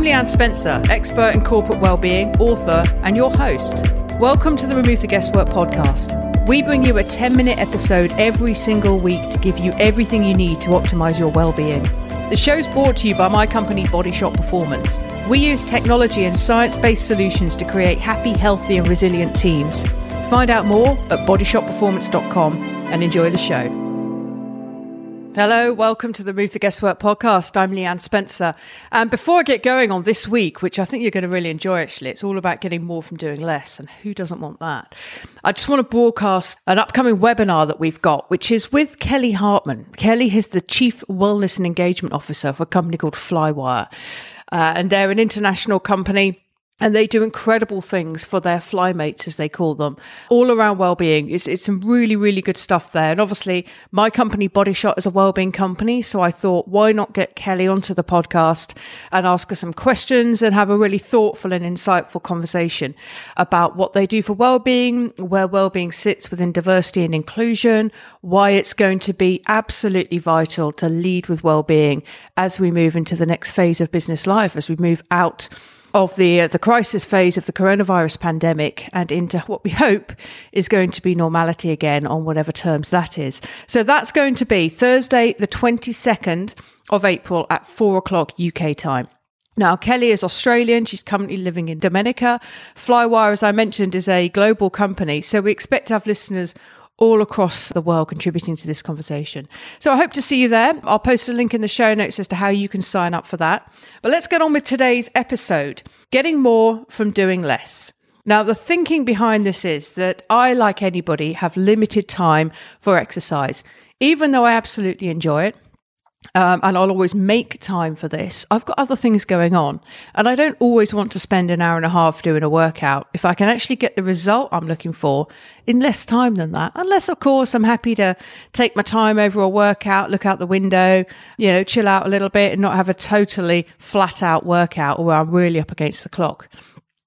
I'm Leanne Spencer, expert in corporate well-being, author, and your host. Welcome to the Remove the Guesswork podcast. We bring you a 10-minute episode every single week to give you everything you need to optimize your well-being. The show's brought to you by my company Body Shot Performance. We use technology and science-based solutions to create happy, healthy, and resilient teams. Find out more at bodyshotperformance.com and enjoy the show. Hello, welcome to the Move the Guesswork podcast. I'm Leanne Spencer. And before I get going on this week, which I think you're going to really enjoy actually, it's all about getting more from doing less. And who doesn't want that? I just want to broadcast an upcoming webinar that we've got, which is with Kelly Hartman. Kelly is the Chief Wellness and Engagement Officer for a company called Flywire. Uh, and they're an international company and they do incredible things for their flymates, as they call them, all around well-being. It's, it's some really, really good stuff there. And obviously, my company, Body Shot, is a well-being company, so I thought, why not get Kelly onto the podcast and ask her some questions and have a really thoughtful and insightful conversation about what they do for well-being, where well-being sits within diversity and inclusion, why it's going to be absolutely vital to lead with well-being as we move into the next phase of business life, as we move out of the uh, the crisis phase of the coronavirus pandemic and into what we hope is going to be normality again on whatever terms that is. So that's going to be Thursday, the twenty second of April at four o'clock UK time. Now, Kelly is Australian. She's currently living in Dominica. Flywire, as I mentioned, is a global company. So we expect to have listeners all across the world contributing to this conversation. So I hope to see you there. I'll post a link in the show notes as to how you can sign up for that. But let's get on with today's episode getting more from doing less. Now, the thinking behind this is that I, like anybody, have limited time for exercise. Even though I absolutely enjoy it, um, and I'll always make time for this. I've got other things going on, and I don't always want to spend an hour and a half doing a workout if I can actually get the result I'm looking for in less time than that. Unless, of course, I'm happy to take my time over a workout, look out the window, you know, chill out a little bit and not have a totally flat out workout where I'm really up against the clock.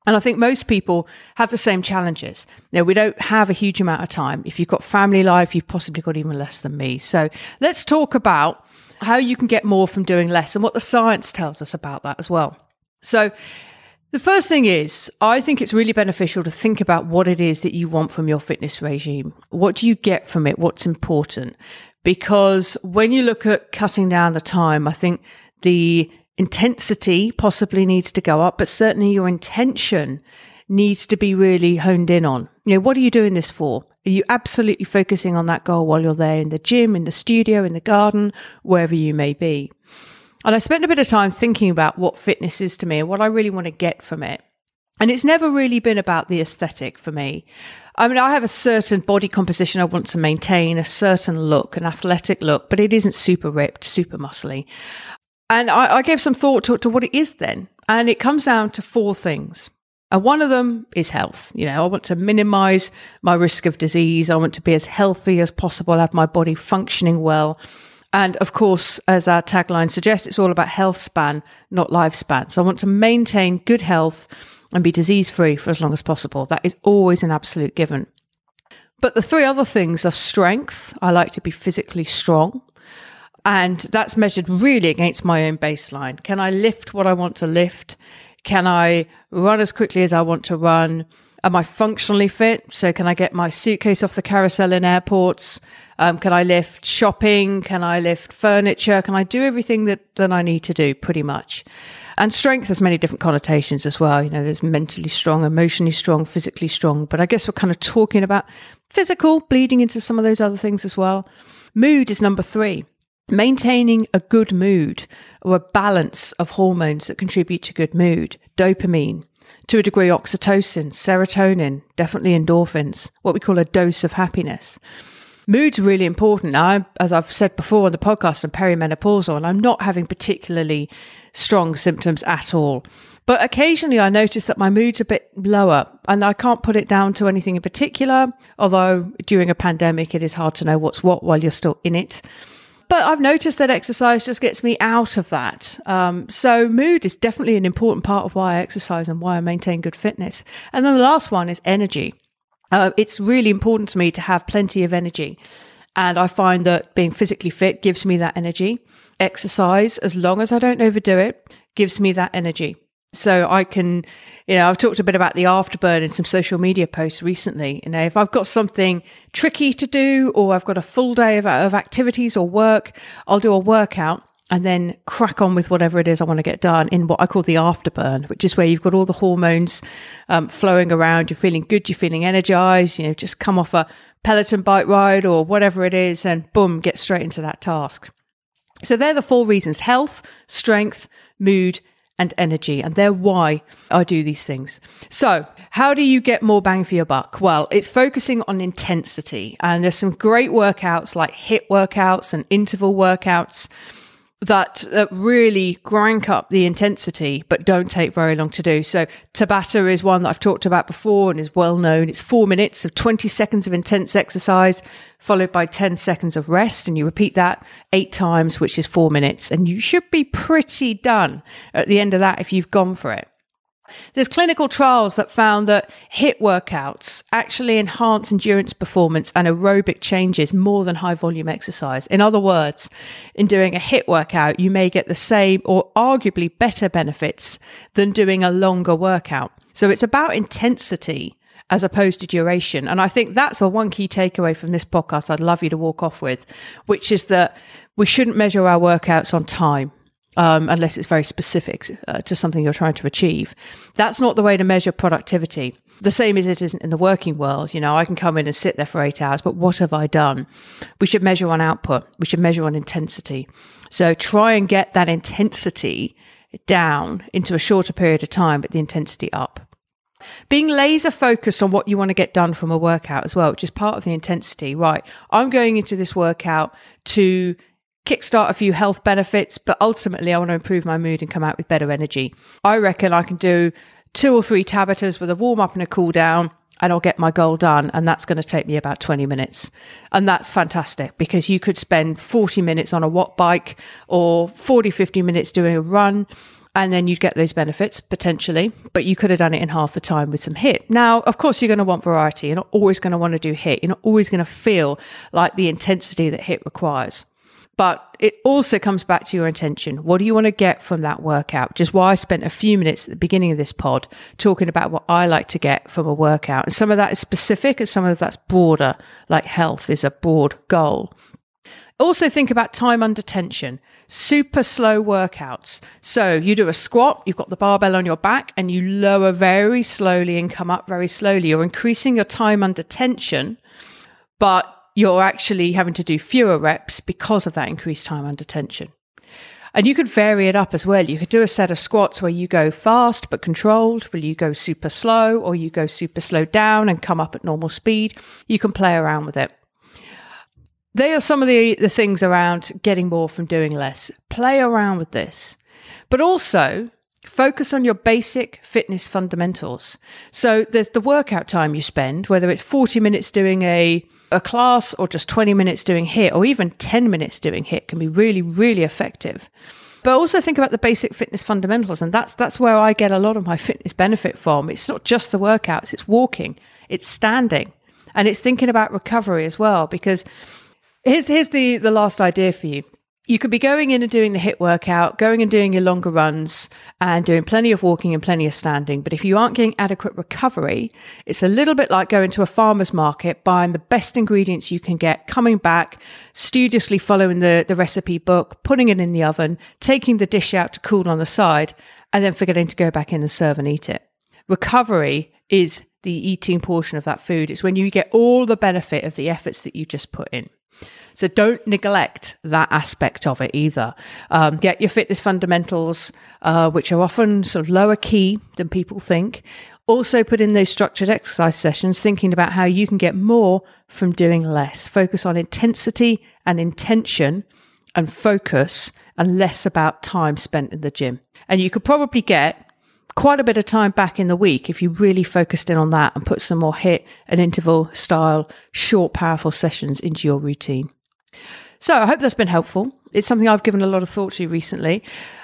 And I think most people have the same challenges. Know, we don't have a huge amount of time. If you've got family life, you've possibly got even less than me. So let's talk about how you can get more from doing less and what the science tells us about that as well. So, the first thing is, I think it's really beneficial to think about what it is that you want from your fitness regime. What do you get from it? What's important? Because when you look at cutting down the time, I think the intensity possibly needs to go up, but certainly your intention needs to be really honed in on. You know, what are you doing this for? Are you absolutely focusing on that goal while you're there in the gym, in the studio, in the garden, wherever you may be? And I spent a bit of time thinking about what fitness is to me and what I really want to get from it. And it's never really been about the aesthetic for me. I mean, I have a certain body composition I want to maintain, a certain look, an athletic look, but it isn't super ripped, super muscly. And I, I gave some thought to, to what it is then. And it comes down to four things. And one of them is health. You know, I want to minimize my risk of disease. I want to be as healthy as possible, have my body functioning well. And of course, as our tagline suggests, it's all about health span, not lifespan. So I want to maintain good health and be disease free for as long as possible. That is always an absolute given. But the three other things are strength. I like to be physically strong. And that's measured really against my own baseline. Can I lift what I want to lift? Can I run as quickly as I want to run? Am I functionally fit? So, can I get my suitcase off the carousel in airports? Um, can I lift shopping? Can I lift furniture? Can I do everything that, that I need to do pretty much? And strength has many different connotations as well. You know, there's mentally strong, emotionally strong, physically strong. But I guess we're kind of talking about physical, bleeding into some of those other things as well. Mood is number three. Maintaining a good mood or a balance of hormones that contribute to good mood, dopamine, to a degree oxytocin, serotonin, definitely endorphins, what we call a dose of happiness. Mood's really important. I, as I've said before on the podcast, I'm perimenopausal and I'm not having particularly strong symptoms at all. But occasionally I notice that my mood's a bit lower and I can't put it down to anything in particular, although during a pandemic it is hard to know what's what while you're still in it. But I've noticed that exercise just gets me out of that. Um, so mood is definitely an important part of why I exercise and why I maintain good fitness. And then the last one is energy. Uh, it's really important to me to have plenty of energy. And I find that being physically fit gives me that energy. Exercise, as long as I don't overdo it, gives me that energy. So I can, you know, I've talked a bit about the afterburn in some social media posts recently. You know, if I've got something tricky to do or I've got a full day of, of activities or work, I'll do a workout and then crack on with whatever it is I want to get done in what I call the afterburn, which is where you've got all the hormones um, flowing around. You're feeling good, you're feeling energized, you know, just come off a Peloton bike ride or whatever it is, and boom, get straight into that task. So they're the four reasons health, strength, mood, and energy. And they're why I do these things. So, how do you get more bang for your buck? Well, it's focusing on intensity. And there's some great workouts like HIIT workouts and interval workouts that, that really crank up the intensity, but don't take very long to do. So Tabata is one that I've talked about before and is well known. It's four minutes of 20 seconds of intense exercise, followed by 10 seconds of rest. And you repeat that eight times, which is four minutes. And you should be pretty done at the end of that if you've gone for it. There's clinical trials that found that HIIT workouts actually enhance endurance performance and aerobic changes more than high volume exercise. In other words, in doing a HIIT workout, you may get the same or arguably better benefits than doing a longer workout. So it's about intensity as opposed to duration. And I think that's a one key takeaway from this podcast I'd love you to walk off with, which is that we shouldn't measure our workouts on time um, unless it's very specific uh, to something you're trying to achieve. That's not the way to measure productivity. The same as it isn't in the working world. You know, I can come in and sit there for eight hours, but what have I done? We should measure on output. We should measure on intensity. So try and get that intensity down into a shorter period of time, but the intensity up. Being laser focused on what you want to get done from a workout as well, which is part of the intensity, right? I'm going into this workout to kickstart a few health benefits, but ultimately I want to improve my mood and come out with better energy. I reckon I can do two or three Tabatas with a warm up and a cool down and I'll get my goal done. And that's going to take me about 20 minutes. And that's fantastic because you could spend 40 minutes on a watt bike or 40, 50 minutes doing a run. And then you'd get those benefits potentially, but you could have done it in half the time with some HIIT. Now, of course, you're going to want variety. You're not always going to want to do HIIT. You're not always going to feel like the intensity that HIIT requires. But it also comes back to your intention. What do you want to get from that workout? Just why I spent a few minutes at the beginning of this pod talking about what I like to get from a workout. And some of that is specific and some of that's broader, like health is a broad goal. Also, think about time under tension, super slow workouts. So, you do a squat, you've got the barbell on your back, and you lower very slowly and come up very slowly. You're increasing your time under tension, but you're actually having to do fewer reps because of that increased time under tension. And you could vary it up as well. You could do a set of squats where you go fast but controlled, where you go super slow, or you go super slow down and come up at normal speed. You can play around with it. They are some of the, the things around getting more from doing less. Play around with this. But also, Focus on your basic fitness fundamentals. So there's the workout time you spend, whether it's 40 minutes doing a a class or just 20 minutes doing HIIT or even 10 minutes doing HIIT can be really, really effective. But also think about the basic fitness fundamentals. And that's, that's where I get a lot of my fitness benefit from. It's not just the workouts, it's walking, it's standing, and it's thinking about recovery as well. Because here's, here's the, the last idea for you you could be going in and doing the HIIT workout, going and doing your longer runs and doing plenty of walking and plenty of standing. But if you aren't getting adequate recovery, it's a little bit like going to a farmer's market, buying the best ingredients you can get, coming back, studiously following the, the recipe book, putting it in the oven, taking the dish out to cool on the side, and then forgetting to go back in and serve and eat it. Recovery is the eating portion of that food. It's when you get all the benefit of the efforts that you just put in. So don't neglect that aspect of it either. Um, get your fitness fundamentals, uh, which are often sort of lower key than people think. Also, put in those structured exercise sessions, thinking about how you can get more from doing less. Focus on intensity and intention and focus and less about time spent in the gym. And you could probably get quite a bit of time back in the week if you really focused in on that and put some more HIIT and interval style, short, powerful sessions into your routine. So I hope that's been helpful. It's something I've given a lot of thought to recently.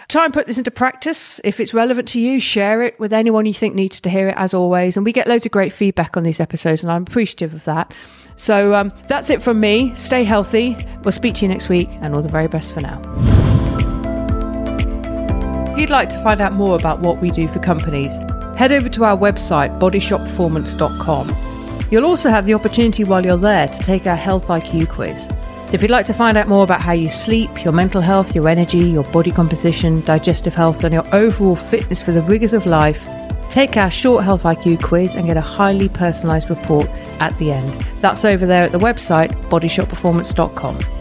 Try and put this into practice. If it's relevant to you, share it with anyone you think needs to hear it, as always. And we get loads of great feedback on these episodes, and I'm appreciative of that. So um, that's it from me. Stay healthy. We'll speak to you next week, and all the very best for now. If you'd like to find out more about what we do for companies, head over to our website, bodyshotperformance.com. You'll also have the opportunity while you're there to take our Health IQ quiz. If you'd like to find out more about how you sleep, your mental health, your energy, your body composition, digestive health, and your overall fitness for the rigours of life, take our short Health IQ quiz and get a highly personalised report at the end. That's over there at the website bodyshotperformance.com.